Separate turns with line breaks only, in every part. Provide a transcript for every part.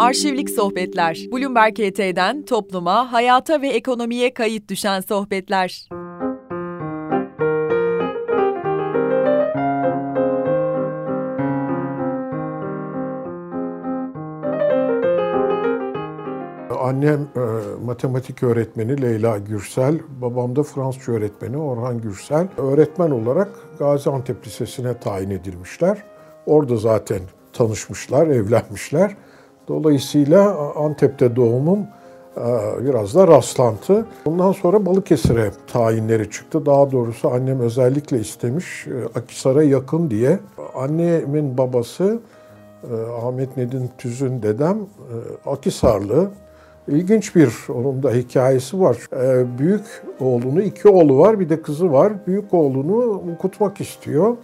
Arşivlik Sohbetler. Bloomberg ET'den topluma, hayata ve ekonomiye kayıt düşen sohbetler.
Annem e, matematik öğretmeni Leyla Gürsel, babam da Fransızca öğretmeni Orhan Gürsel. Öğretmen olarak Gaziantep Lisesi'ne tayin edilmişler. Orada zaten tanışmışlar, evlenmişler. Dolayısıyla Antep'te doğumum e, biraz da rastlantı. Bundan sonra Balıkesir'e tayinleri çıktı. Daha doğrusu annem özellikle istemiş e, Akisar'a yakın diye. Annemin babası e, Ahmet Nedin Tüzün dedem Akisarlı. İlginç bir onun da hikayesi var. Büyük oğlunu, iki oğlu var bir de kızı var. Büyük oğlunu okutmak istiyor.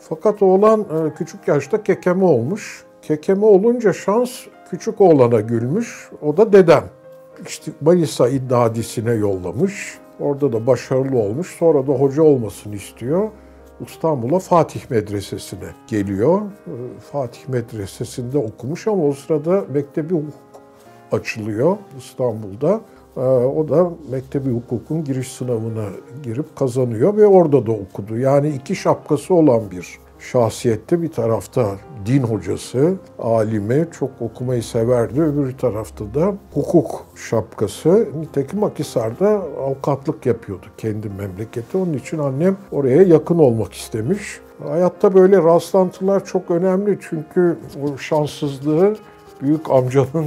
Fakat oğlan küçük yaşta kekeme olmuş. Kekeme olunca şans küçük oğlana gülmüş. O da dedem. İşte Manisa İddiadisi'ne yollamış. Orada da başarılı olmuş. Sonra da hoca olmasını istiyor. İstanbul'a Fatih Medresesi'ne geliyor. Ee, Fatih Medresesi'nde okumuş ama o sırada mektebi hukuk açılıyor İstanbul'da. Ee, o da mektebi hukukun giriş sınavına girip kazanıyor ve orada da okudu. Yani iki şapkası olan bir şahsiyette bir tarafta din hocası, alimi, çok okumayı severdi. Öbür tarafta da hukuk şapkası. Nitekim Akisar'da avukatlık yapıyordu kendi memleketi. Onun için annem oraya yakın olmak istemiş. Hayatta böyle rastlantılar çok önemli çünkü o şanssızlığı büyük amcanın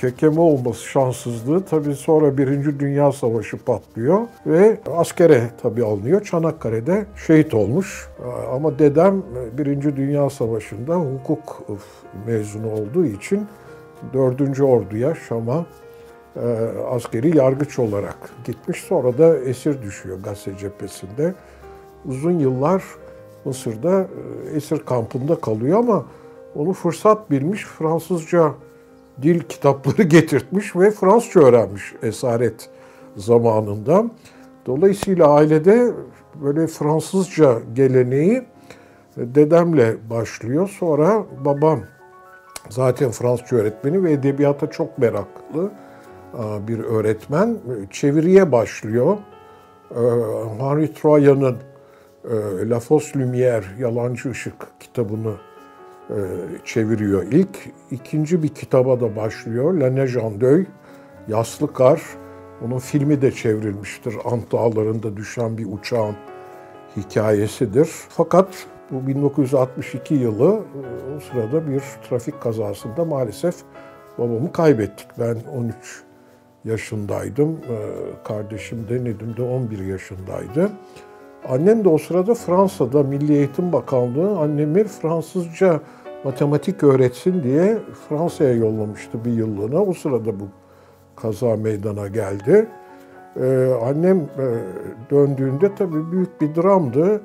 kekeme olması şanssızlığı tabii sonra Birinci Dünya Savaşı patlıyor ve askere tabii alınıyor. Çanakkale'de şehit olmuş. Ama dedem Birinci Dünya Savaşı'nda hukuk mezunu olduğu için 4. Orduya Şam'a e, askeri yargıç olarak gitmiş. Sonra da esir düşüyor Gazze cephesinde. Uzun yıllar Mısır'da e, esir kampında kalıyor ama onu fırsat bilmiş Fransızca dil kitapları getirtmiş ve Fransızca öğrenmiş esaret zamanında. Dolayısıyla ailede böyle Fransızca geleneği e, dedemle başlıyor. Sonra babam zaten Fransızca öğretmeni ve edebiyata çok meraklı e, bir öğretmen. Çeviriye başlıyor. E, Henri Troya'nın La Fausse Lumière, Yalancı Işık kitabını e, çeviriyor ilk. ikinci bir kitaba da başlıyor. La Deuil, Yaslı Kar. Onun filmi de çevrilmiştir. Ant Dağları'nda düşen bir uçağın hikayesidir. Fakat bu 1962 yılı e, o sırada bir trafik kazasında maalesef babamı kaybettik. Ben 13 yaşındaydım. E, kardeşim de Nedim de 11 yaşındaydı. Annem de o sırada Fransa'da Milli Eğitim Bakanlığı annemi Fransızca matematik öğretsin diye Fransa'ya yollamıştı bir yıllığına. O sırada bu kaza meydana geldi. Ee, annem e, döndüğünde tabii büyük bir dramdı.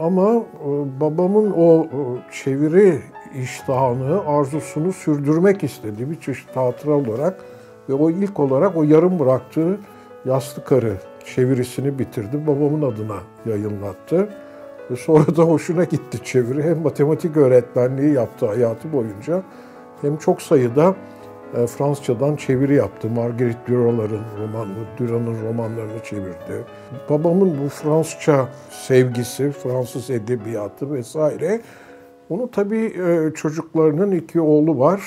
Ama e, babamın o e, çeviri iştahını, arzusunu sürdürmek istedi bir çeşit hatıra olarak. Ve o ilk olarak o yarım bıraktığı Yaslı Karı çevirisini bitirdi. Babamın adına yayınlattı. Sonra da hoşuna gitti çeviri. Hem matematik öğretmenliği yaptı hayatı boyunca hem çok sayıda e, Fransızcadan çeviri yaptı. Marguerite Dura'ların romanı, Dura'nın romanlarını çevirdi. Babamın bu Fransızca sevgisi, Fransız edebiyatı vesaire onu tabii e, çocuklarının iki oğlu var.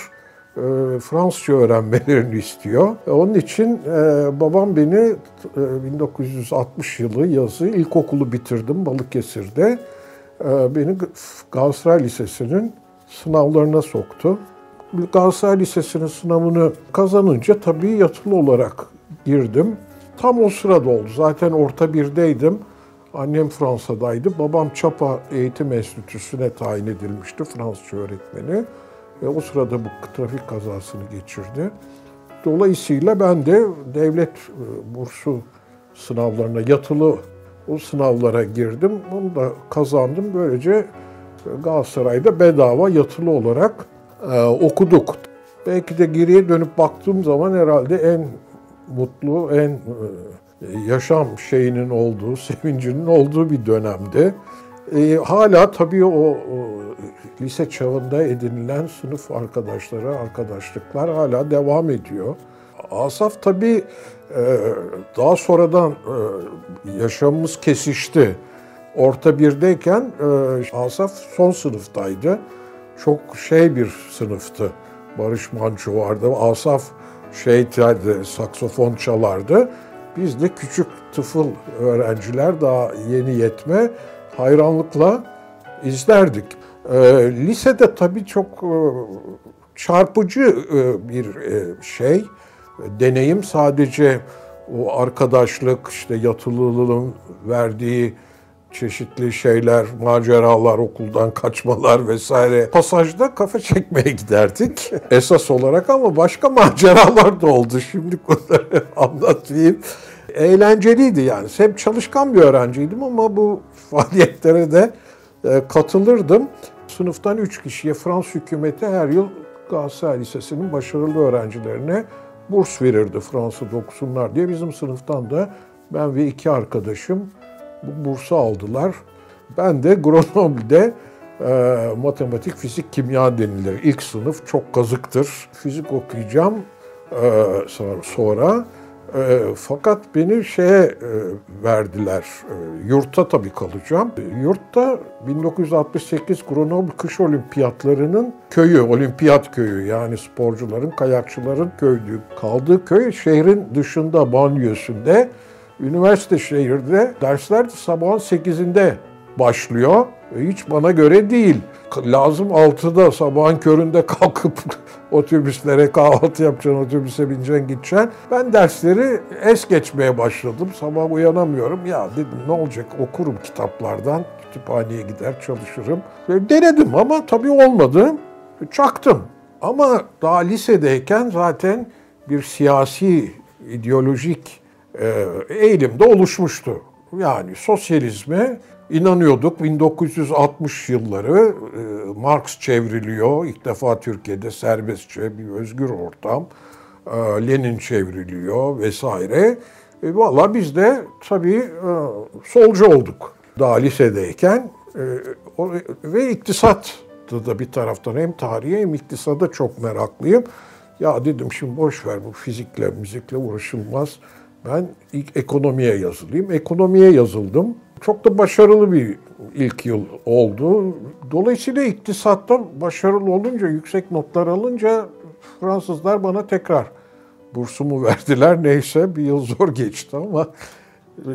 E, Fransızca öğrenmelerini istiyor. Onun için babam beni 1960 yılı yazı ilkokulu bitirdim Balıkesir'de. Beni Galatasaray Lisesi'nin sınavlarına soktu. Galatasaray Lisesi'nin sınavını kazanınca tabii yatılı olarak girdim. Tam o sırada oldu. Zaten orta birdeydim. Annem Fransa'daydı. Babam Çapa Eğitim Enstitüsü'ne tayin edilmişti Fransızca öğretmeni. Ve o sırada bu trafik kazasını geçirdi. Dolayısıyla ben de devlet e, bursu sınavlarına yatılı o sınavlara girdim. Onu da kazandım. Böylece Galatasaray'da bedava yatılı olarak e, okuduk. Belki de geriye dönüp baktığım zaman herhalde en mutlu, en e, yaşam şeyinin olduğu, sevincinin olduğu bir dönemdi. E, hala tabii o, o lise çağında edinilen sınıf arkadaşları, arkadaşlıklar hala devam ediyor. Asaf tabii e, daha sonradan e, yaşamımız kesişti. Orta birdeyken e, Asaf son sınıftaydı. Çok şey bir sınıftı. Barış Manço vardı. Asaf şey saksofon çalardı. Biz de küçük tıfıl öğrenciler daha yeni yetme hayranlıkla izlerdik. E, lisede tabii çok e, çarpıcı e, bir e, şey, deneyim sadece o arkadaşlık, işte yatılılığın verdiği çeşitli şeyler, maceralar, okuldan kaçmalar vesaire. Pasajda kafa çekmeye giderdik esas olarak ama başka maceralar da oldu. Şimdi bunları anlatayım. Eğlenceliydi yani. Hem çalışkan bir öğrenciydim ama bu faaliyetlere de e, katılırdım. Sınıftan üç kişiye Fransız hükümeti her yıl Galatasaray Lisesi'nin başarılı öğrencilerine burs verirdi Fransız okusunlar diye. Bizim sınıftan da ben ve iki arkadaşım bu bursu aldılar. Ben de Grenoble'de e, matematik, fizik, kimya denilir. İlk sınıf çok kazıktır. Fizik okuyacağım e, sonra. E, fakat beni şeye e, verdiler, e, yurtta tabii kalacağım. Yurtta 1968 Grenoble Kış Olimpiyatlarının köyü, olimpiyat köyü yani sporcuların, kayakçıların köyü. Kaldığı köy şehrin dışında, banyosunda. Üniversite şehirde dersler sabahın 8'inde başlıyor. Hiç bana göre değil. Lazım 6'da sabahın köründe kalkıp otobüslere kahvaltı yapacaksın, otobüse bineceksin, gideceksin. Ben dersleri es geçmeye başladım. Sabah uyanamıyorum. Ya dedim ne olacak okurum kitaplardan, kütüphaneye gider çalışırım. Denedim ama tabii olmadı. Çaktım. Ama daha lisedeyken zaten bir siyasi, ideolojik e, eğilimde oluşmuştu. Yani sosyalizme inanıyorduk. 1960 yılları e, Marx çevriliyor. İlk defa Türkiye'de serbestçe bir özgür ortam. E, Lenin çevriliyor vesaire. E, Valla biz de tabii solcu olduk. Daha lisedeyken ve iktisat da bir taraftan hem tarihe hem iktisada çok meraklıyım. Ya dedim şimdi boş ver bu fizikle, müzikle uğraşılmaz. Ben ilk ekonomiye yazılayım. Ekonomiye yazıldım. Çok da başarılı bir ilk yıl oldu. Dolayısıyla iktisatta başarılı olunca, yüksek notlar alınca Fransızlar bana tekrar bursumu verdiler. Neyse bir yıl zor geçti ama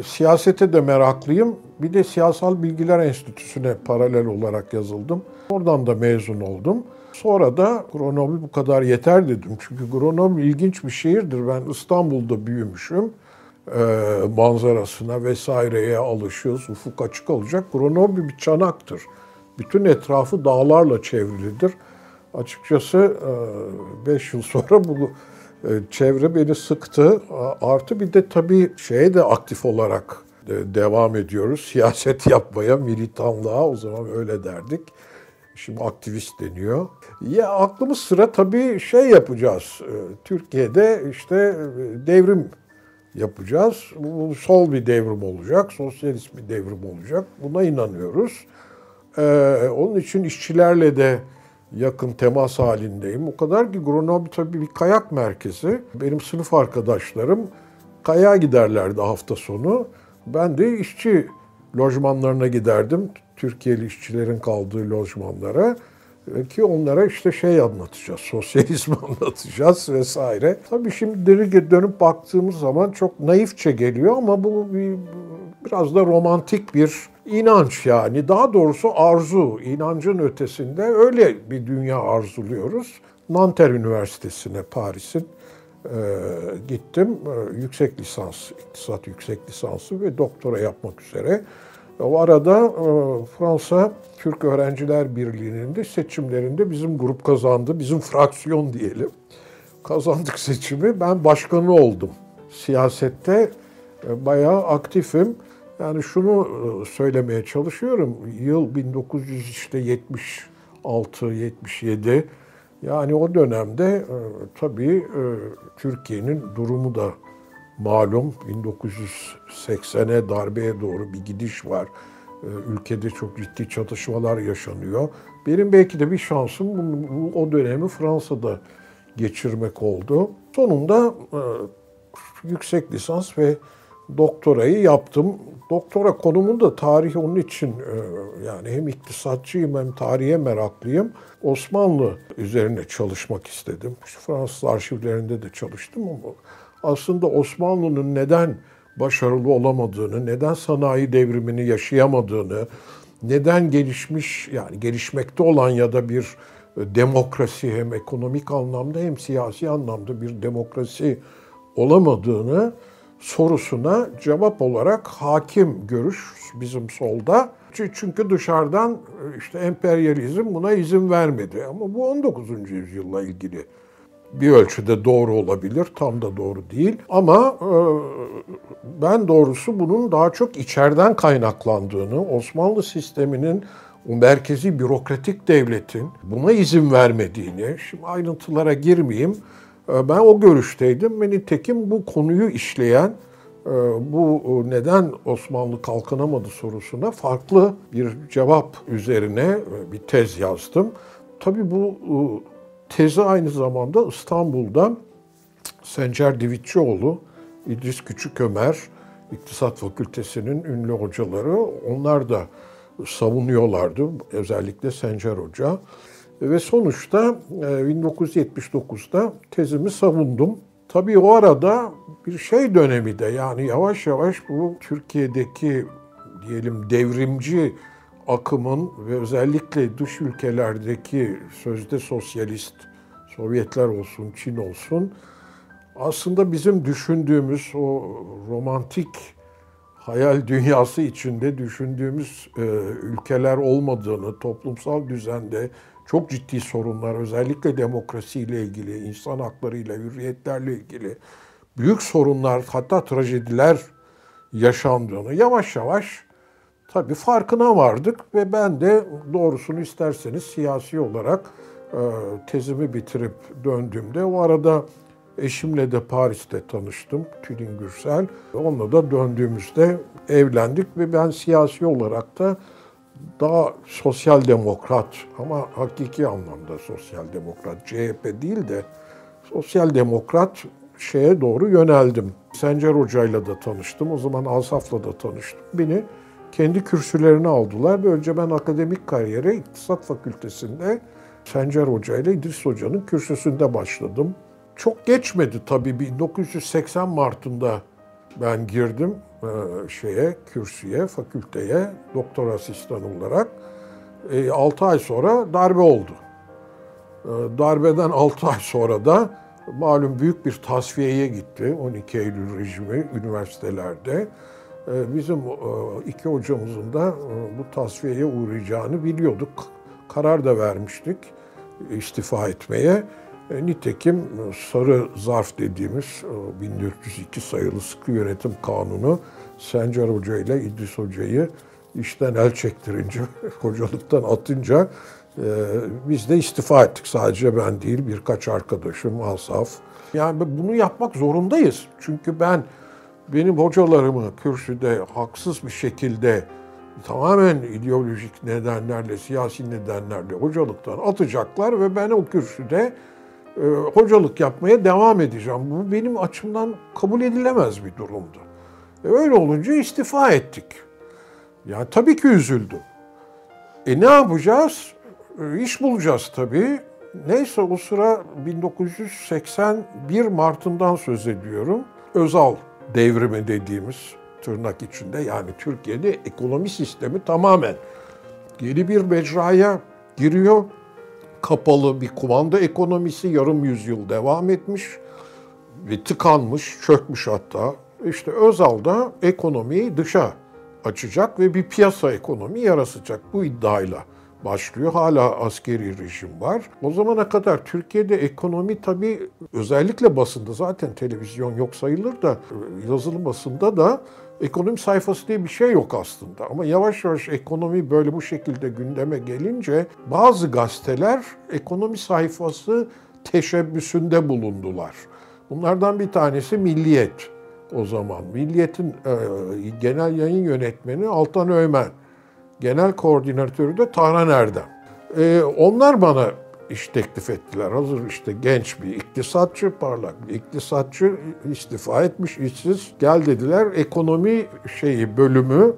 siyasete de meraklıyım. Bir de Siyasal Bilgiler Enstitüsü'ne paralel olarak yazıldım. Oradan da mezun oldum. Sonra da Grenoble bu kadar yeter dedim. Çünkü Grenoble ilginç bir şehirdir. Ben İstanbul'da büyümüşüm. Ee, manzarasına vesaireye alışıyoruz. Ufuk açık olacak. Grenoble bir çanaktır. Bütün etrafı dağlarla çevrilidir. Açıkçası 5 e, yıl sonra bu e, çevre beni sıktı. Artı bir de tabii şeye de aktif olarak devam ediyoruz. Siyaset yapmaya, militanlığa o zaman öyle derdik. Şimdi aktivist deniyor. Ya aklımız sıra tabii şey yapacağız. Türkiye'de işte e, devrim yapacağız. Bu sol bir devrim olacak, sosyalist bir devrim olacak. Buna inanıyoruz. Ee, onun için işçilerle de yakın temas halindeyim. O kadar ki Grenoble tabii bir kayak merkezi. Benim sınıf arkadaşlarım kayağa giderlerdi hafta sonu. Ben de işçi lojmanlarına giderdim. Türkiye'li işçilerin kaldığı lojmanlara ki onlara işte şey anlatacağız, sosyalizmi anlatacağız vesaire. Tabii şimdi deri dönüp baktığımız zaman çok naifçe geliyor ama bu bir, biraz da romantik bir inanç yani. Daha doğrusu arzu, inancın ötesinde öyle bir dünya arzuluyoruz. Nanterre Üniversitesi'ne Paris'in e, gittim. E, yüksek lisans, iktisat yüksek lisansı ve doktora yapmak üzere. O arada e, Fransa Türk Öğrenciler Birliği'nin de seçimlerinde bizim grup kazandı. Bizim fraksiyon diyelim. Kazandık seçimi. Ben başkanı oldum. Siyasette e, bayağı aktifim. Yani şunu e, söylemeye çalışıyorum. Yıl 1976-77. Yani o dönemde tabii Türkiye'nin durumu da malum 1980'e darbeye doğru bir gidiş var ülkede çok ciddi çatışmalar yaşanıyor. Benim belki de bir şansım o dönemi Fransa'da geçirmek oldu. Sonunda e, yüksek lisans ve doktorayı yaptım. Doktora konumu da tarih onun için e, yani hem iktisatçıyım hem tarihe meraklıyım. Osmanlı üzerine çalışmak istedim. Fransız arşivlerinde de çalıştım ama aslında Osmanlı'nın neden başarılı olamadığını, neden sanayi devrimini yaşayamadığını, neden gelişmiş yani gelişmekte olan ya da bir demokrasi hem ekonomik anlamda hem siyasi anlamda bir demokrasi olamadığını sorusuna cevap olarak hakim görüş bizim solda. Çünkü dışarıdan işte emperyalizm buna izin vermedi. Ama bu 19. yüzyılla ilgili bir ölçüde doğru olabilir, tam da doğru değil. Ama e, ben doğrusu bunun daha çok içeriden kaynaklandığını, Osmanlı sisteminin o merkezi bürokratik devletin buna izin vermediğini, şimdi ayrıntılara girmeyeyim, e, ben o görüşteydim ve nitekim bu konuyu işleyen e, bu neden Osmanlı kalkınamadı sorusuna farklı bir cevap üzerine bir tez yazdım. Tabii bu tezi aynı zamanda İstanbul'da Sencer Divitçioğlu, İdris Küçükömer, İktisat Fakültesi'nin ünlü hocaları, onlar da savunuyorlardı. Özellikle Sencer Hoca. Ve sonuçta 1979'da e, tezimi savundum. Tabii o arada bir şey dönemi de yani yavaş yavaş bu Türkiye'deki diyelim devrimci akımın ve özellikle dış ülkelerdeki sözde sosyalist, Sovyetler olsun, Çin olsun, aslında bizim düşündüğümüz o romantik hayal dünyası içinde düşündüğümüz e, ülkeler olmadığını, toplumsal düzende çok ciddi sorunlar, özellikle demokrasiyle ilgili, insan haklarıyla, hürriyetlerle ilgili büyük sorunlar, hatta trajediler yaşandığını yavaş yavaş tabii farkına vardık ve ben de doğrusunu isterseniz siyasi olarak e, tezimi bitirip döndüğümde o arada eşimle de Paris'te tanıştım, Tülin Gürsel. Onunla da döndüğümüzde evlendik ve ben siyasi olarak da daha sosyal demokrat ama hakiki anlamda sosyal demokrat, CHP değil de sosyal demokrat şeye doğru yöneldim. Sencer Hoca'yla da tanıştım. O zaman Asaf'la da tanıştım. Beni kendi kürsülerini aldılar. Böylece ben akademik kariyere İktisat Fakültesi'nde Sencer Hoca ile İdris Hoca'nın kürsüsünde başladım. Çok geçmedi tabii 1980 Mart'ında ben girdim e, şeye, kürsüye, fakülteye doktor asistan olarak. 6 e, ay sonra darbe oldu. E, darbeden 6 ay sonra da malum büyük bir tasfiyeye gitti 12 Eylül rejimi üniversitelerde. Ee, bizim e, iki hocamızın da e, bu tasfiyeye uğrayacağını biliyorduk. Karar da vermiştik istifa etmeye. E, nitekim sarı zarf dediğimiz 1402 sayılı sıkı yönetim kanunu Sencer Hoca ile İdris Hoca'yı işten el çektirince, hocalıktan atınca biz de istifa ettik. Sadece ben değil birkaç arkadaşım, Asaf. Yani bunu yapmak zorundayız. Çünkü ben benim hocalarımı kürsüde haksız bir şekilde tamamen ideolojik nedenlerle, siyasi nedenlerle hocalıktan atacaklar ve ben o kürsüde e, hocalık yapmaya devam edeceğim. Bu benim açımdan kabul edilemez bir durumdu. E, öyle olunca istifa ettik. Yani tabii ki üzüldüm. E ne yapacağız? E, iş bulacağız tabii. Neyse o sıra 1981 Mart'ından söz ediyorum. Özal devrimi dediğimiz tırnak içinde yani Türkiye'de ekonomi sistemi tamamen yeni bir mecraya giriyor. Kapalı bir kumanda ekonomisi yarım yüzyıl devam etmiş ve tıkanmış, çökmüş hatta. İşte Özal da ekonomiyi dışa açacak ve bir piyasa ekonomi yaratacak bu iddiayla başlıyor. Hala askeri rejim var. O zamana kadar Türkiye'de ekonomi tabii özellikle basında zaten televizyon yok sayılır da yazılı basında da ekonomi sayfası diye bir şey yok aslında. Ama yavaş yavaş ekonomi böyle bu şekilde gündeme gelince bazı gazeteler ekonomi sayfası teşebbüsünde bulundular. Bunlardan bir tanesi Milliyet o zaman. Milliyet'in e, genel yayın yönetmeni Altan Öğmen genel koordinatörü de Tahran Erdem. Ee, onlar bana iş teklif ettiler. Hazır işte genç bir iktisatçı, parlak bir iktisatçı istifa etmiş, işsiz. Gel dediler ekonomi şeyi bölümü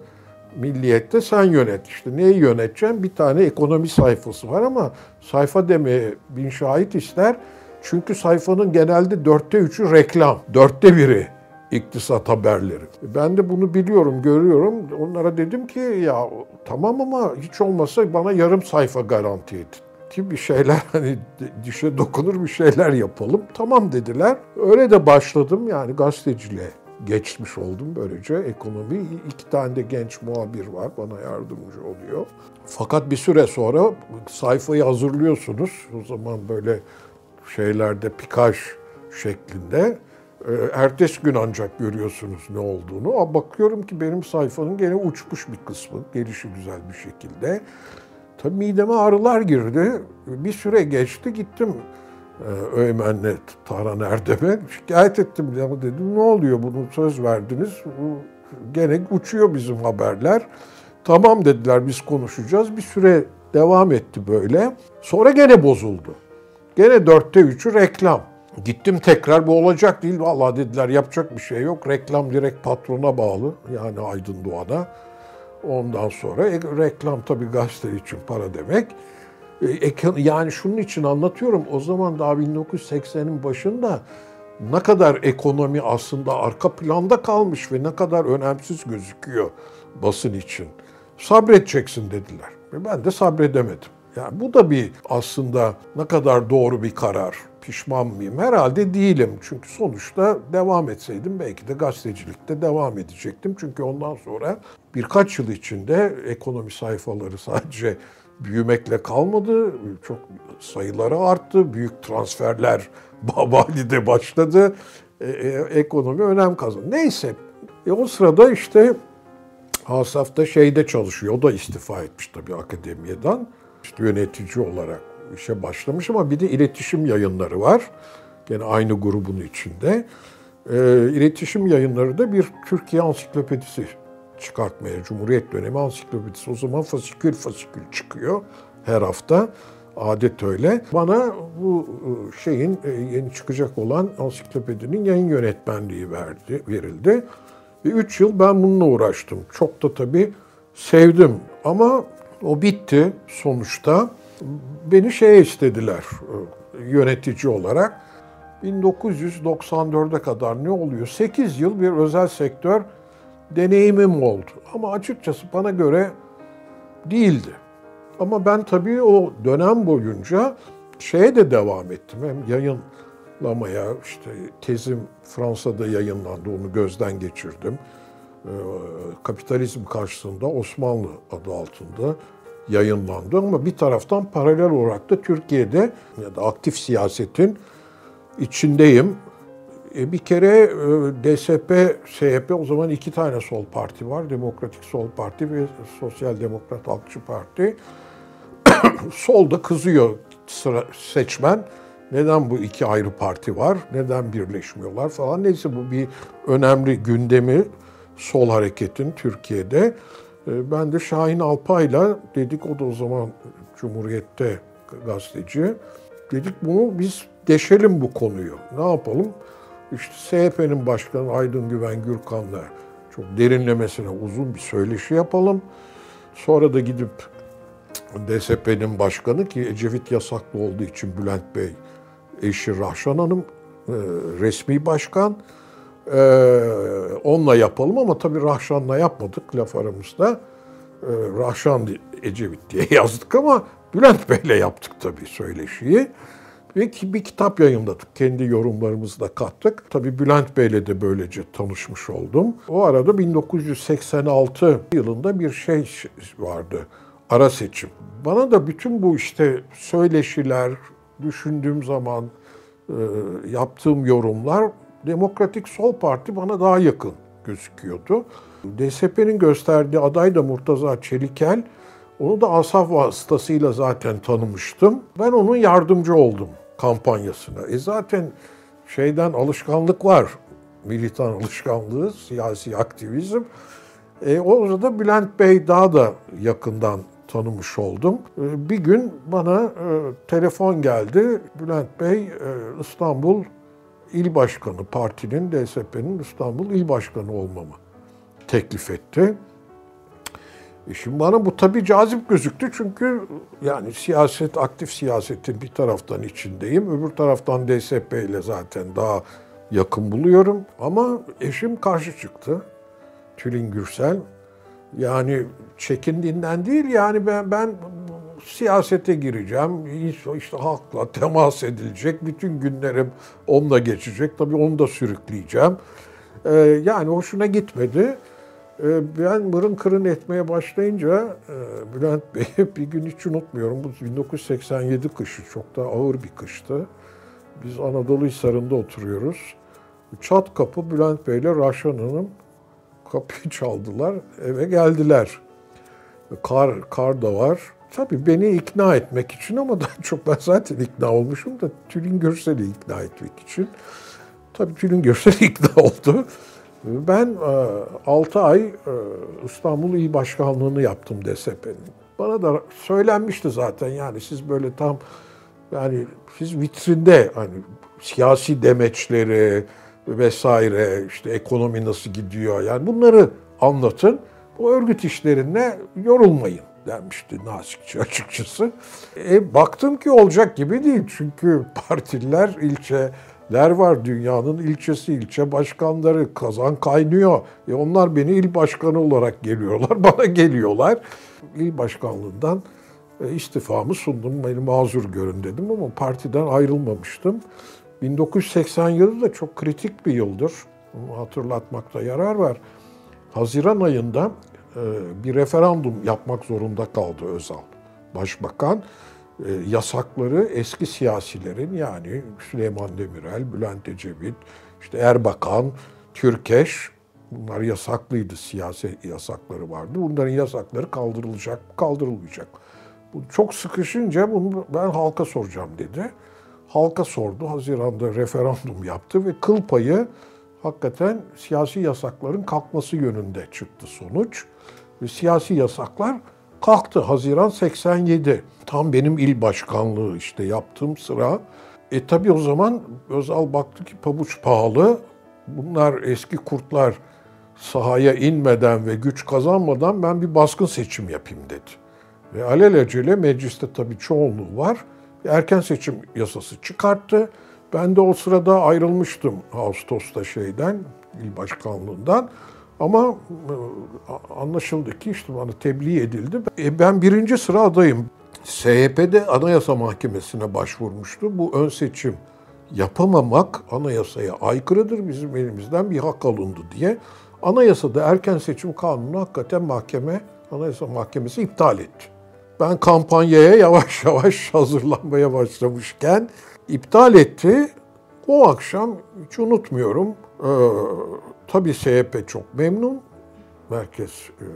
Milliyet'te sen yönet. İşte neyi yöneteceğim? Bir tane ekonomi sayfası var ama sayfa demeye bin şahit ister. Çünkü sayfanın genelde dörtte üçü reklam, dörtte biri iktisat haberleri. Ben de bunu biliyorum, görüyorum. Onlara dedim ki ya tamam ama hiç olmasa bana yarım sayfa garanti edin ki bir şeyler hani dişe dokunur bir şeyler yapalım. Tamam dediler. Öyle de başladım yani gazeteciliğe geçmiş oldum böylece ekonomi. iki tane de genç muhabir var bana yardımcı oluyor. Fakat bir süre sonra sayfayı hazırlıyorsunuz. O zaman böyle şeylerde pikaj şeklinde. Ee, ertesi gün ancak görüyorsunuz ne olduğunu. Bakıyorum ki benim sayfanın gene uçmuş bir kısmı, gelişi güzel bir şekilde. Tabii mideme ağrılar girdi. Bir süre geçti gittim e, Öğmen'le Tahran Erdem'e. Şikayet ettim ya dedim ne oluyor bunu söz verdiniz. Bu gene uçuyor bizim haberler. Tamam dediler biz konuşacağız. Bir süre devam etti böyle. Sonra gene bozuldu. Gene dörtte üçü reklam. Gittim tekrar bu olacak değil. Vallahi dediler yapacak bir şey yok. Reklam direkt patrona bağlı. Yani Aydın Doğan'a. Ondan sonra e, reklam tabii gazete için para demek. E, yani şunun için anlatıyorum. O zaman daha 1980'in başında ne kadar ekonomi aslında arka planda kalmış ve ne kadar önemsiz gözüküyor basın için. Sabredeceksin dediler. Ve ben de sabredemedim. Yani bu da bir aslında ne kadar doğru bir karar. Pişman mıyım? Herhalde değilim. Çünkü sonuçta devam etseydim belki de gazetecilikte devam edecektim. Çünkü ondan sonra birkaç yıl içinde ekonomi sayfaları sadece büyümekle kalmadı. Çok sayıları arttı. Büyük transferler Babali'de başladı. E, e, ekonomi önem kazandı. Neyse. E, o sırada işte Asaf da şeyde çalışıyor. O da istifa etmiş tabii akademiyeden. İşte yönetici olarak işe başlamış ama bir de iletişim yayınları var. Gene aynı grubun içinde. E, iletişim yayınları da bir Türkiye ansiklopedisi çıkartmaya, Cumhuriyet dönemi ansiklopedisi. O zaman fasikül fasikül çıkıyor her hafta. Adet öyle. Bana bu e, şeyin e, yeni çıkacak olan ansiklopedinin yayın yönetmenliği verdi, verildi. Ve üç yıl ben bununla uğraştım. Çok da tabii sevdim. Ama o bitti sonuçta. Beni şey istediler e, yönetici olarak. 1994'e kadar ne oluyor? 8 yıl bir özel sektör deneyimim oldu. Ama açıkçası bana göre değildi. Ama ben tabii o dönem boyunca şeye de devam ettim. Hem yayınlamaya, işte tezim Fransa'da yayınlandı, onu gözden geçirdim. Ee, kapitalizm karşısında Osmanlı adı altında yayınlandı ama bir taraftan paralel olarak da Türkiye'de ya da aktif siyasetin içindeyim. E, bir kere e, DSP, SHP o zaman iki tane sol parti var. Demokratik Sol Parti ve Sosyal Demokrat Halkçı Parti. sol da kızıyor sıra, seçmen. Neden bu iki ayrı parti var? Neden birleşmiyorlar falan. Neyse bu bir önemli gündemi sol hareketin Türkiye'de. E, ben de Şahin Alpay'la dedik o da o zaman Cumhuriyet'te gazeteci. Dedik bunu biz deşelim bu konuyu. Ne yapalım? İşte SHP'nin başkanı Aydın Güven Gürkan'la çok derinlemesine uzun bir söyleşi yapalım. Sonra da gidip DSP'nin başkanı ki Ecevit yasaklı olduğu için Bülent Bey, eşi Rahşan Hanım e, resmi başkan. E, onunla yapalım ama tabii Rahşan'la yapmadık laf aramızda. E, Rahşan Ecevit diye yazdık ama Bülent Bey'le yaptık tabii söyleşiyi. Ve bir kitap yayınladık. Kendi yorumlarımızı da kattık. Tabii Bülent Bey'le de böylece tanışmış oldum. O arada 1986 yılında bir şey vardı. Ara seçim. Bana da bütün bu işte söyleşiler, düşündüğüm zaman e, yaptığım yorumlar Demokratik Sol Parti bana daha yakın gözüküyordu. DSP'nin gösterdiği aday da Murtaza Çelikel. Onu da Asaf vasıtasıyla zaten tanımıştım. Ben onun yardımcı oldum kampanyasına. E zaten şeyden alışkanlık var. Militan alışkanlığı, siyasi aktivizm. E, orada Bülent Bey daha da yakından tanımış oldum. E, bir gün bana e, telefon geldi. Bülent Bey e, İstanbul İl Başkanı, partinin, DSP'nin İstanbul İl Başkanı olmamı teklif etti. E şimdi bana bu tabii cazip gözüktü çünkü yani siyaset, aktif siyasetin bir taraftan içindeyim. Öbür taraftan DSP ile zaten daha yakın buluyorum. Ama eşim karşı çıktı. Tülin Gürsel. Yani çekindiğinden değil yani ben ben siyasete gireceğim. İşte halkla temas edilecek. Bütün günlerim onunla geçecek. Tabii onu da sürükleyeceğim. Ee, yani hoşuna gitmedi. Ee, ben mırın kırın etmeye başlayınca e, Bülent Bey bir gün hiç unutmuyorum. Bu 1987 kışı çok da ağır bir kıştı. Biz Anadolu Hisarı'nda oturuyoruz. Çat kapı Bülent Bey ile Raşan Hanım kapıyı çaldılar, eve geldiler. Kar, kar da var. Tabii beni ikna etmek için ama daha çok ben zaten ikna olmuşum da Tülin Görsel'i ikna etmek için. Tabii Tülin Görsel ikna oldu. Ben 6 e, ay e, İstanbul İl Başkanlığı'nı yaptım DSP'nin. Bana da söylenmişti zaten yani siz böyle tam yani siz vitrinde hani siyasi demeçleri vesaire işte ekonomi nasıl gidiyor yani bunları anlatın. Bu örgüt işlerine yorulmayın denmişti nazikçe açıkçası. E, baktım ki olacak gibi değil çünkü partiler ilçe ler var dünyanın ilçesi, ilçe başkanları kazan kaynıyor. E onlar beni il başkanı olarak geliyorlar, bana geliyorlar. İl başkanlığından e, istifamı sundum, beni mazur görün dedim ama partiden ayrılmamıştım. 1980 yılı da çok kritik bir yıldır. Bunu hatırlatmakta yarar var. Haziran ayında bir referandum yapmak zorunda kaldı Özal. Başbakan e, yasakları eski siyasilerin yani Süleyman Demirel, Bülent Ecevit, işte Erbakan, Türkeş bunlar yasaklıydı siyasi yasakları vardı. Bunların yasakları kaldırılacak, kaldırılmayacak. Bu çok sıkışınca bunu ben halka soracağım dedi. Halka sordu. Haziran'da referandum yaptı ve kıl payı hakikaten siyasi yasakların kalkması yönünde çıktı sonuç. Ve siyasi yasaklar kalktı Haziran 87. Tam benim il başkanlığı işte yaptığım sıra. E tabi o zaman Özal baktı ki pabuç pahalı. Bunlar eski kurtlar sahaya inmeden ve güç kazanmadan ben bir baskın seçim yapayım dedi. Ve alelacele mecliste tabii çoğunluğu var. Erken seçim yasası çıkarttı. Ben de o sırada ayrılmıştım Ağustos'ta şeyden, il başkanlığından. Ama e, anlaşıldı ki işte bana tebliğ edildi. E ben birinci sıra adayım. SHP'de Anayasa Mahkemesi'ne başvurmuştu. Bu ön seçim yapamamak anayasaya aykırıdır. Bizim elimizden bir hak alındı diye. Anayasada erken seçim kanunu hakikaten mahkeme, Anayasa Mahkemesi iptal etti. Ben kampanyaya yavaş yavaş hazırlanmaya başlamışken iptal etti. O akşam hiç unutmuyorum. Ee, tabii SHP çok memnun. Merkez e,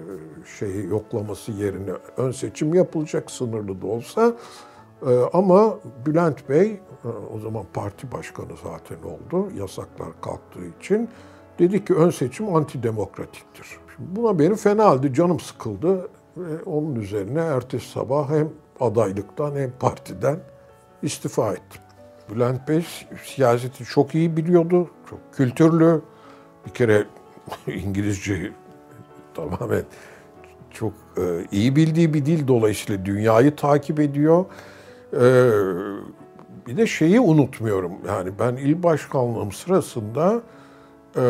şeyi yoklaması yerine ön seçim yapılacak sınırlı da olsa. E, ama Bülent Bey e, o zaman parti başkanı zaten oldu. Yasaklar kalktığı için dedi ki ön seçim antidemokratiktir. Şimdi buna benim fena halde canım sıkıldı ve onun üzerine ertesi sabah hem adaylıktan hem partiden istifa ettim. Bülent Bey siyaseti çok iyi biliyordu, çok kültürlü. Bir kere İngilizce tamamen çok e, iyi bildiği bir dil dolayısıyla dünyayı takip ediyor. E, bir de şeyi unutmuyorum yani ben il başkanlığım sırasında e,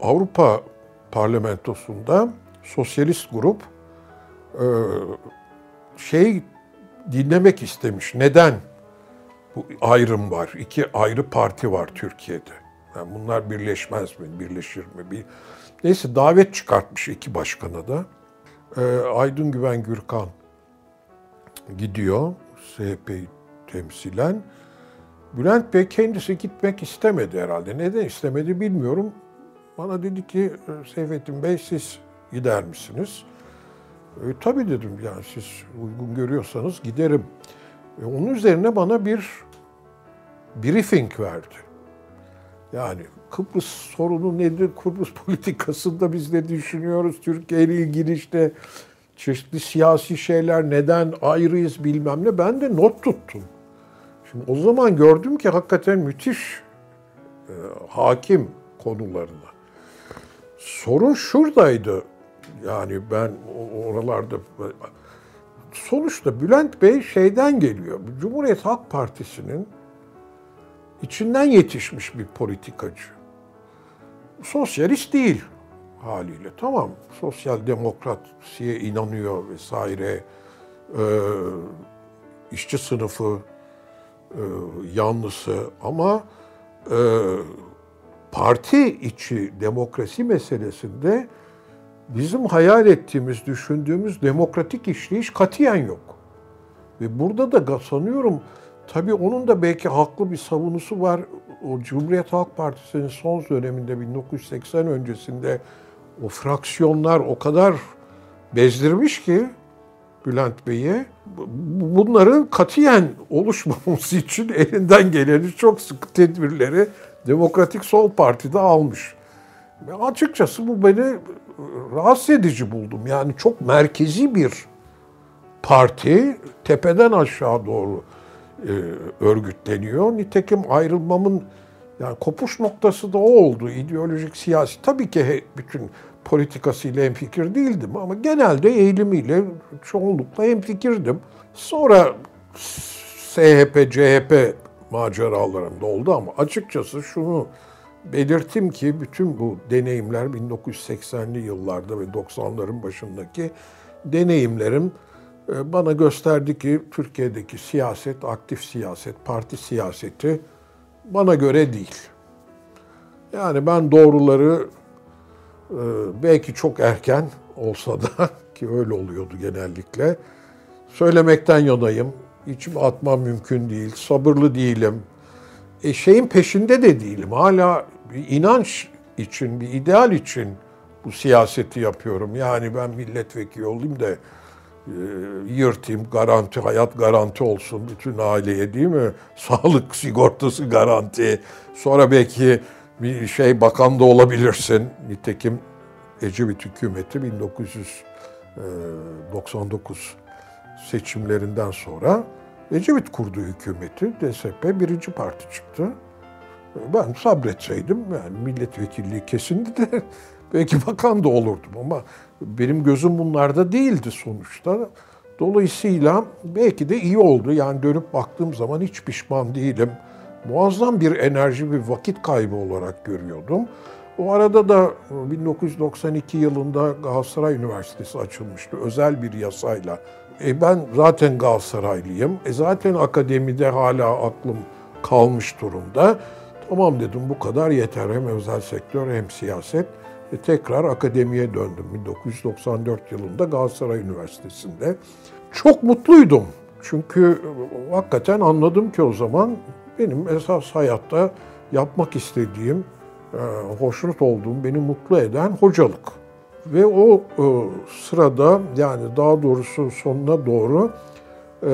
Avrupa Parlamentosu'nda sosyalist grup e, şey dinlemek istemiş. Neden bu ayrım var? İki ayrı parti var Türkiye'de. Yani bunlar birleşmez mi, birleşir mi? Bir... Neyse davet çıkartmış iki başkana da. E, Aydın Güven Gürkan gidiyor SHP'yi temsilen. Bülent Bey kendisi gitmek istemedi herhalde. Neden istemedi bilmiyorum. Bana dedi ki Seyfettin Bey siz gider misiniz? E, tabii dedim yani siz uygun görüyorsanız giderim. E, onun üzerine bana bir briefing verdi. Yani Kıbrıs sorunu nedir? Kıbrıs politikasında biz ne düşünüyoruz? Türkiye ile ilgili işte çeşitli siyasi şeyler neden ayrıyız bilmem ne. Ben de not tuttum. Şimdi o zaman gördüm ki hakikaten müthiş e, hakim konularına. Sorun şuradaydı. Yani ben oralarda sonuçta Bülent Bey şeyden geliyor. Cumhuriyet Halk Partisi'nin içinden yetişmiş bir politikacı. Sosyalist değil haliyle. Tamam, sosyal demokrasiye inanıyor vesaire. Ee, işçi sınıfı e, yanlısı ama e, parti içi demokrasi meselesinde bizim hayal ettiğimiz, düşündüğümüz demokratik işleyiş katiyen yok. Ve burada da sanıyorum tabii onun da belki haklı bir savunusu var. O Cumhuriyet Halk Partisi'nin son döneminde 1980 öncesinde o fraksiyonlar o kadar bezdirmiş ki Bülent Bey'e bunların katiyen oluşmaması için elinden geleni çok sıkı tedbirleri Demokratik Sol Parti'de almış. Açıkçası bu beni rahatsız edici buldum. Yani çok merkezi bir parti tepeden aşağı doğru e, örgütleniyor. Nitekim ayrılmamın yani kopuş noktası da o oldu. İdeolojik, siyasi. Tabii ki bütün politikasıyla hemfikir değildim ama genelde eğilimiyle çoğunlukla hemfikirdim. Sonra SHP, CHP maceralarım da oldu ama açıkçası şunu belirtim ki bütün bu deneyimler 1980'li yıllarda ve 90'ların başındaki deneyimlerim e, bana gösterdi ki Türkiye'deki siyaset, aktif siyaset, parti siyaseti bana göre değil. Yani ben doğruları e, belki çok erken olsa da ki öyle oluyordu genellikle söylemekten yanayım. İçime atmam mümkün değil. Sabırlı değilim. E şeyin peşinde de değilim. Hala bir inanç için, bir ideal için bu siyaseti yapıyorum. Yani ben milletvekili olayım da e, yırtayım, garanti, hayat garanti olsun bütün aileye değil mi? Sağlık sigortası garanti. Sonra belki bir şey bakan da olabilirsin. Nitekim Ecevit hükümeti 1999 seçimlerinden sonra Ecevit kurdu hükümeti. DSP birinci parti çıktı. Ben sabretseydim yani milletvekilliği kesindi de belki bakan da olurdum ama benim gözüm bunlarda değildi sonuçta. Dolayısıyla belki de iyi oldu. Yani dönüp baktığım zaman hiç pişman değilim. Muazzam bir enerji, bir vakit kaybı olarak görüyordum. O arada da 1992 yılında Galatasaray Üniversitesi açılmıştı özel bir yasayla. E ben zaten Galatasaraylıyım. E zaten akademide hala aklım kalmış durumda. Tamam dedim bu kadar yeter hem özel sektör hem siyaset. E tekrar akademiye döndüm 1994 yılında Galatasaray Üniversitesi'nde. Çok mutluydum. Çünkü hakikaten anladım ki o zaman benim esas hayatta yapmak istediğim, e, hoşnut olduğum, beni mutlu eden hocalık. Ve o e, sırada yani daha doğrusu sonuna doğru e,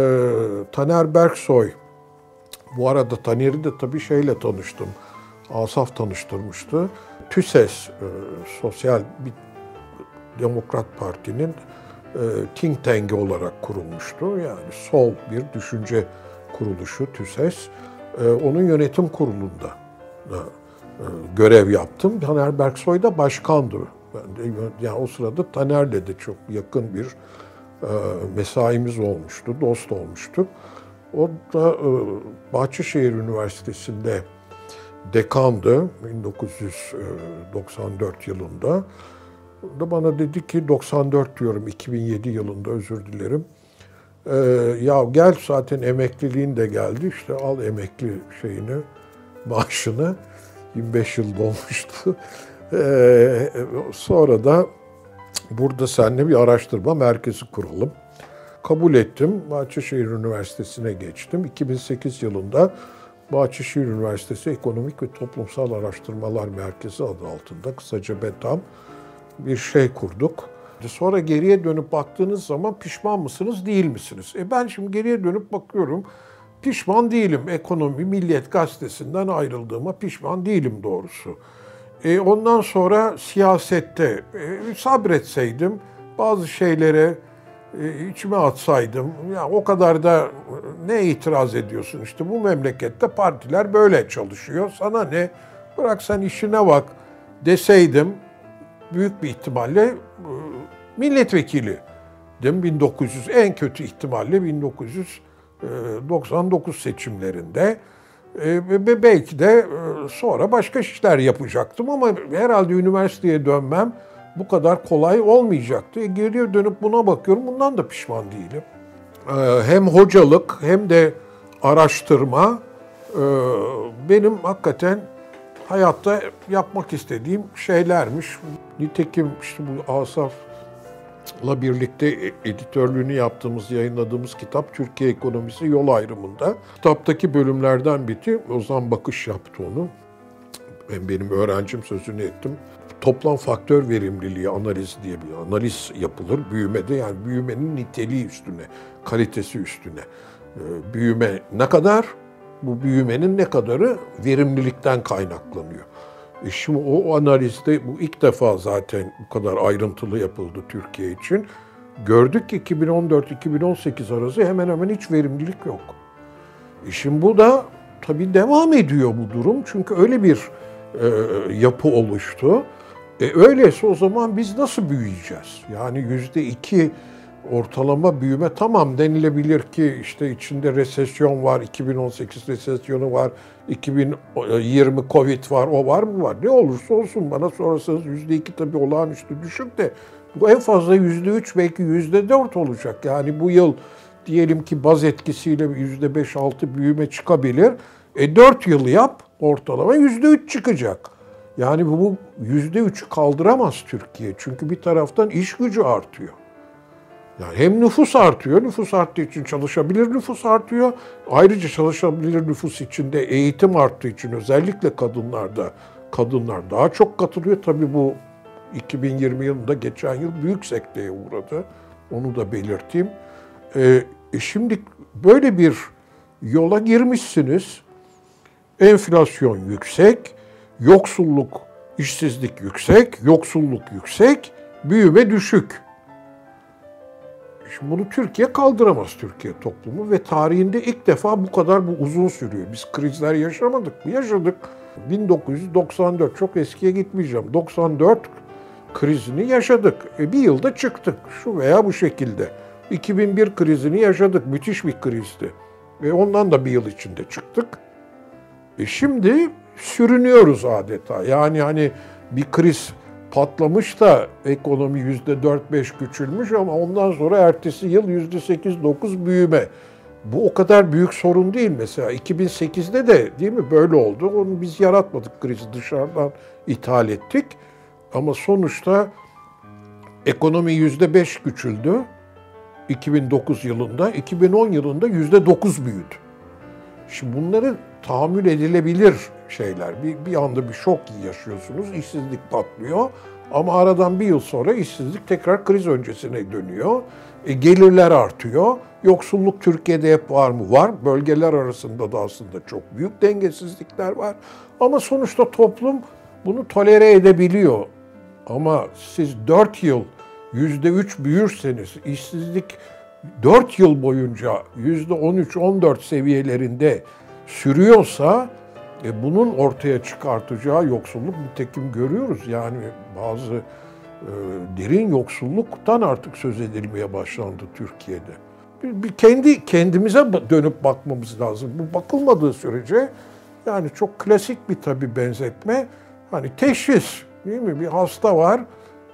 Taner Berksoy, bu arada Taner'i de tabii şeyle tanıştım, Asaf tanıştırmıştı. TÜSES, e, Sosyal bir Demokrat Parti'nin e, think tank'i olarak kurulmuştu. Yani sol bir düşünce kuruluşu TÜSES. E, onun yönetim kurulunda da e, görev yaptım. Taner Berksoy da başkandı yani o sırada Taner'le de çok yakın bir e, mesaimiz olmuştu, dost olmuştuk. O da e, Bahçeşehir Üniversitesi'nde dekandı 1994 yılında. Da bana dedi ki 94 diyorum 2007 yılında özür dilerim. Ee, ya gel zaten emekliliğin de geldi işte al emekli şeyini maaşını 25 yıl dolmuştu. Ee, sonra da burada seninle bir araştırma merkezi kuralım. Kabul ettim. Bahçeşehir Üniversitesi'ne geçtim. 2008 yılında Bahçeşehir Üniversitesi Ekonomik ve Toplumsal Araştırmalar Merkezi adı altında kısaca BETAM bir şey kurduk. Sonra geriye dönüp baktığınız zaman pişman mısınız değil misiniz? E ben şimdi geriye dönüp bakıyorum pişman değilim. Ekonomi Milliyet Gazetesi'nden ayrıldığıma pişman değilim doğrusu. E, ondan sonra siyasette e, sabretseydim, bazı şeylere e, içime atsaydım, ya o kadar da ne itiraz ediyorsun işte bu memlekette partiler böyle çalışıyor, sana ne, bırak sen işine bak deseydim, büyük bir ihtimalle e, milletvekili. Değil mi? 1900 en kötü ihtimalle 1999 seçimlerinde ve belki de sonra başka işler yapacaktım ama herhalde üniversiteye dönmem bu kadar kolay olmayacaktı. E, geriye dönüp buna bakıyorum. Bundan da pişman değilim. E, hem hocalık hem de araştırma e, benim hakikaten hayatta yapmak istediğim şeylermiş. Nitekim işte bu Asaf'la birlikte editörlüğünü yaptığımız, yayınladığımız kitap Türkiye Ekonomisi Yol Ayrımında. Kitaptaki bölümlerden biri Ozan Bakış yaptı onu. Ben benim öğrencim sözünü ettim toplam faktör verimliliği analiz diye bir analiz yapılır büyümede. Yani büyümenin niteliği üstüne, kalitesi üstüne. Ee, büyüme ne kadar? Bu büyümenin ne kadarı verimlilikten kaynaklanıyor. E şimdi o analizde bu ilk defa zaten bu kadar ayrıntılı yapıldı Türkiye için. Gördük ki 2014-2018 arası hemen hemen hiç verimlilik yok. E şimdi bu da tabii devam ediyor bu durum. Çünkü öyle bir e, yapı oluştu. E öyleyse o zaman biz nasıl büyüyeceğiz? Yani yüzde iki ortalama büyüme tamam denilebilir ki işte içinde resesyon var, 2018 resesyonu var, 2020 Covid var, o var mı var. Ne olursa olsun bana sorarsanız yüzde iki tabii olağanüstü düşük de bu en fazla yüzde üç belki yüzde dört olacak. Yani bu yıl diyelim ki baz etkisiyle yüzde beş altı büyüme çıkabilir. E dört yıl yap ortalama yüzde üç çıkacak. Yani bu yüzde üçü kaldıramaz Türkiye. Çünkü bir taraftan iş gücü artıyor. Yani hem nüfus artıyor, nüfus arttığı için çalışabilir nüfus artıyor. Ayrıca çalışabilir nüfus için de eğitim arttığı için özellikle kadınlarda kadınlar daha çok katılıyor. Tabii bu 2020 yılında geçen yıl büyük sekteye uğradı. Onu da belirteyim. Ee, e şimdi böyle bir yola girmişsiniz. Enflasyon yüksek, Yoksulluk, işsizlik yüksek, yoksulluk yüksek, büyüme düşük. Şimdi bunu Türkiye kaldıramaz Türkiye toplumu ve tarihinde ilk defa bu kadar bu uzun sürüyor. Biz krizler yaşamadık mı? Yaşadık. 1994 çok eskiye gitmeyeceğim. 94 krizini yaşadık. E bir yılda çıktık şu veya bu şekilde. 2001 krizini yaşadık. Müthiş bir krizdi. Ve ondan da bir yıl içinde çıktık. E şimdi sürünüyoruz adeta. Yani hani bir kriz patlamış da ekonomi yüzde dört beş küçülmüş ama ondan sonra ertesi yıl yüzde sekiz dokuz büyüme. Bu o kadar büyük sorun değil mesela. 2008'de de değil mi böyle oldu. Onu biz yaratmadık krizi dışarıdan ithal ettik. Ama sonuçta ekonomi yüzde beş küçüldü 2009 yılında. 2010 yılında yüzde dokuz büyüdü. Şimdi bunları tahammül edilebilir şeyler. Bir, bir anda bir şok yaşıyorsunuz, işsizlik patlıyor. Ama aradan bir yıl sonra işsizlik tekrar kriz öncesine dönüyor. E, gelirler artıyor. Yoksulluk Türkiye'de hep var mı? Var. Bölgeler arasında da aslında çok büyük dengesizlikler var. Ama sonuçta toplum bunu tolere edebiliyor. Ama siz 4 yıl %3 büyürseniz, işsizlik 4 yıl boyunca %13-14 seviyelerinde sürüyorsa e, bunun ortaya çıkartacağı yoksulluk nitekim görüyoruz. Yani bazı e, derin yoksulluktan artık söz edilmeye başlandı Türkiye'de. Bir, bir kendi kendimize dönüp bakmamız lazım. Bu bakılmadığı sürece yani çok klasik bir tabi benzetme. Hani teşhis değil mi? Bir hasta var,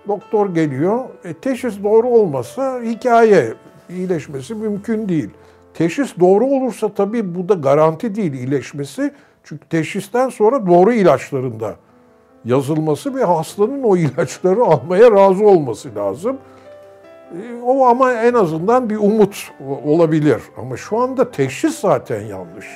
doktor geliyor. E, teşhis doğru olmasa hikaye iyileşmesi mümkün değil. Teşhis doğru olursa tabii bu da garanti değil iyileşmesi. Çünkü teşhisten sonra doğru ilaçlarında yazılması ve hastanın o ilaçları almaya razı olması lazım. E, o ama en azından bir umut olabilir. Ama şu anda teşhis zaten yanlış.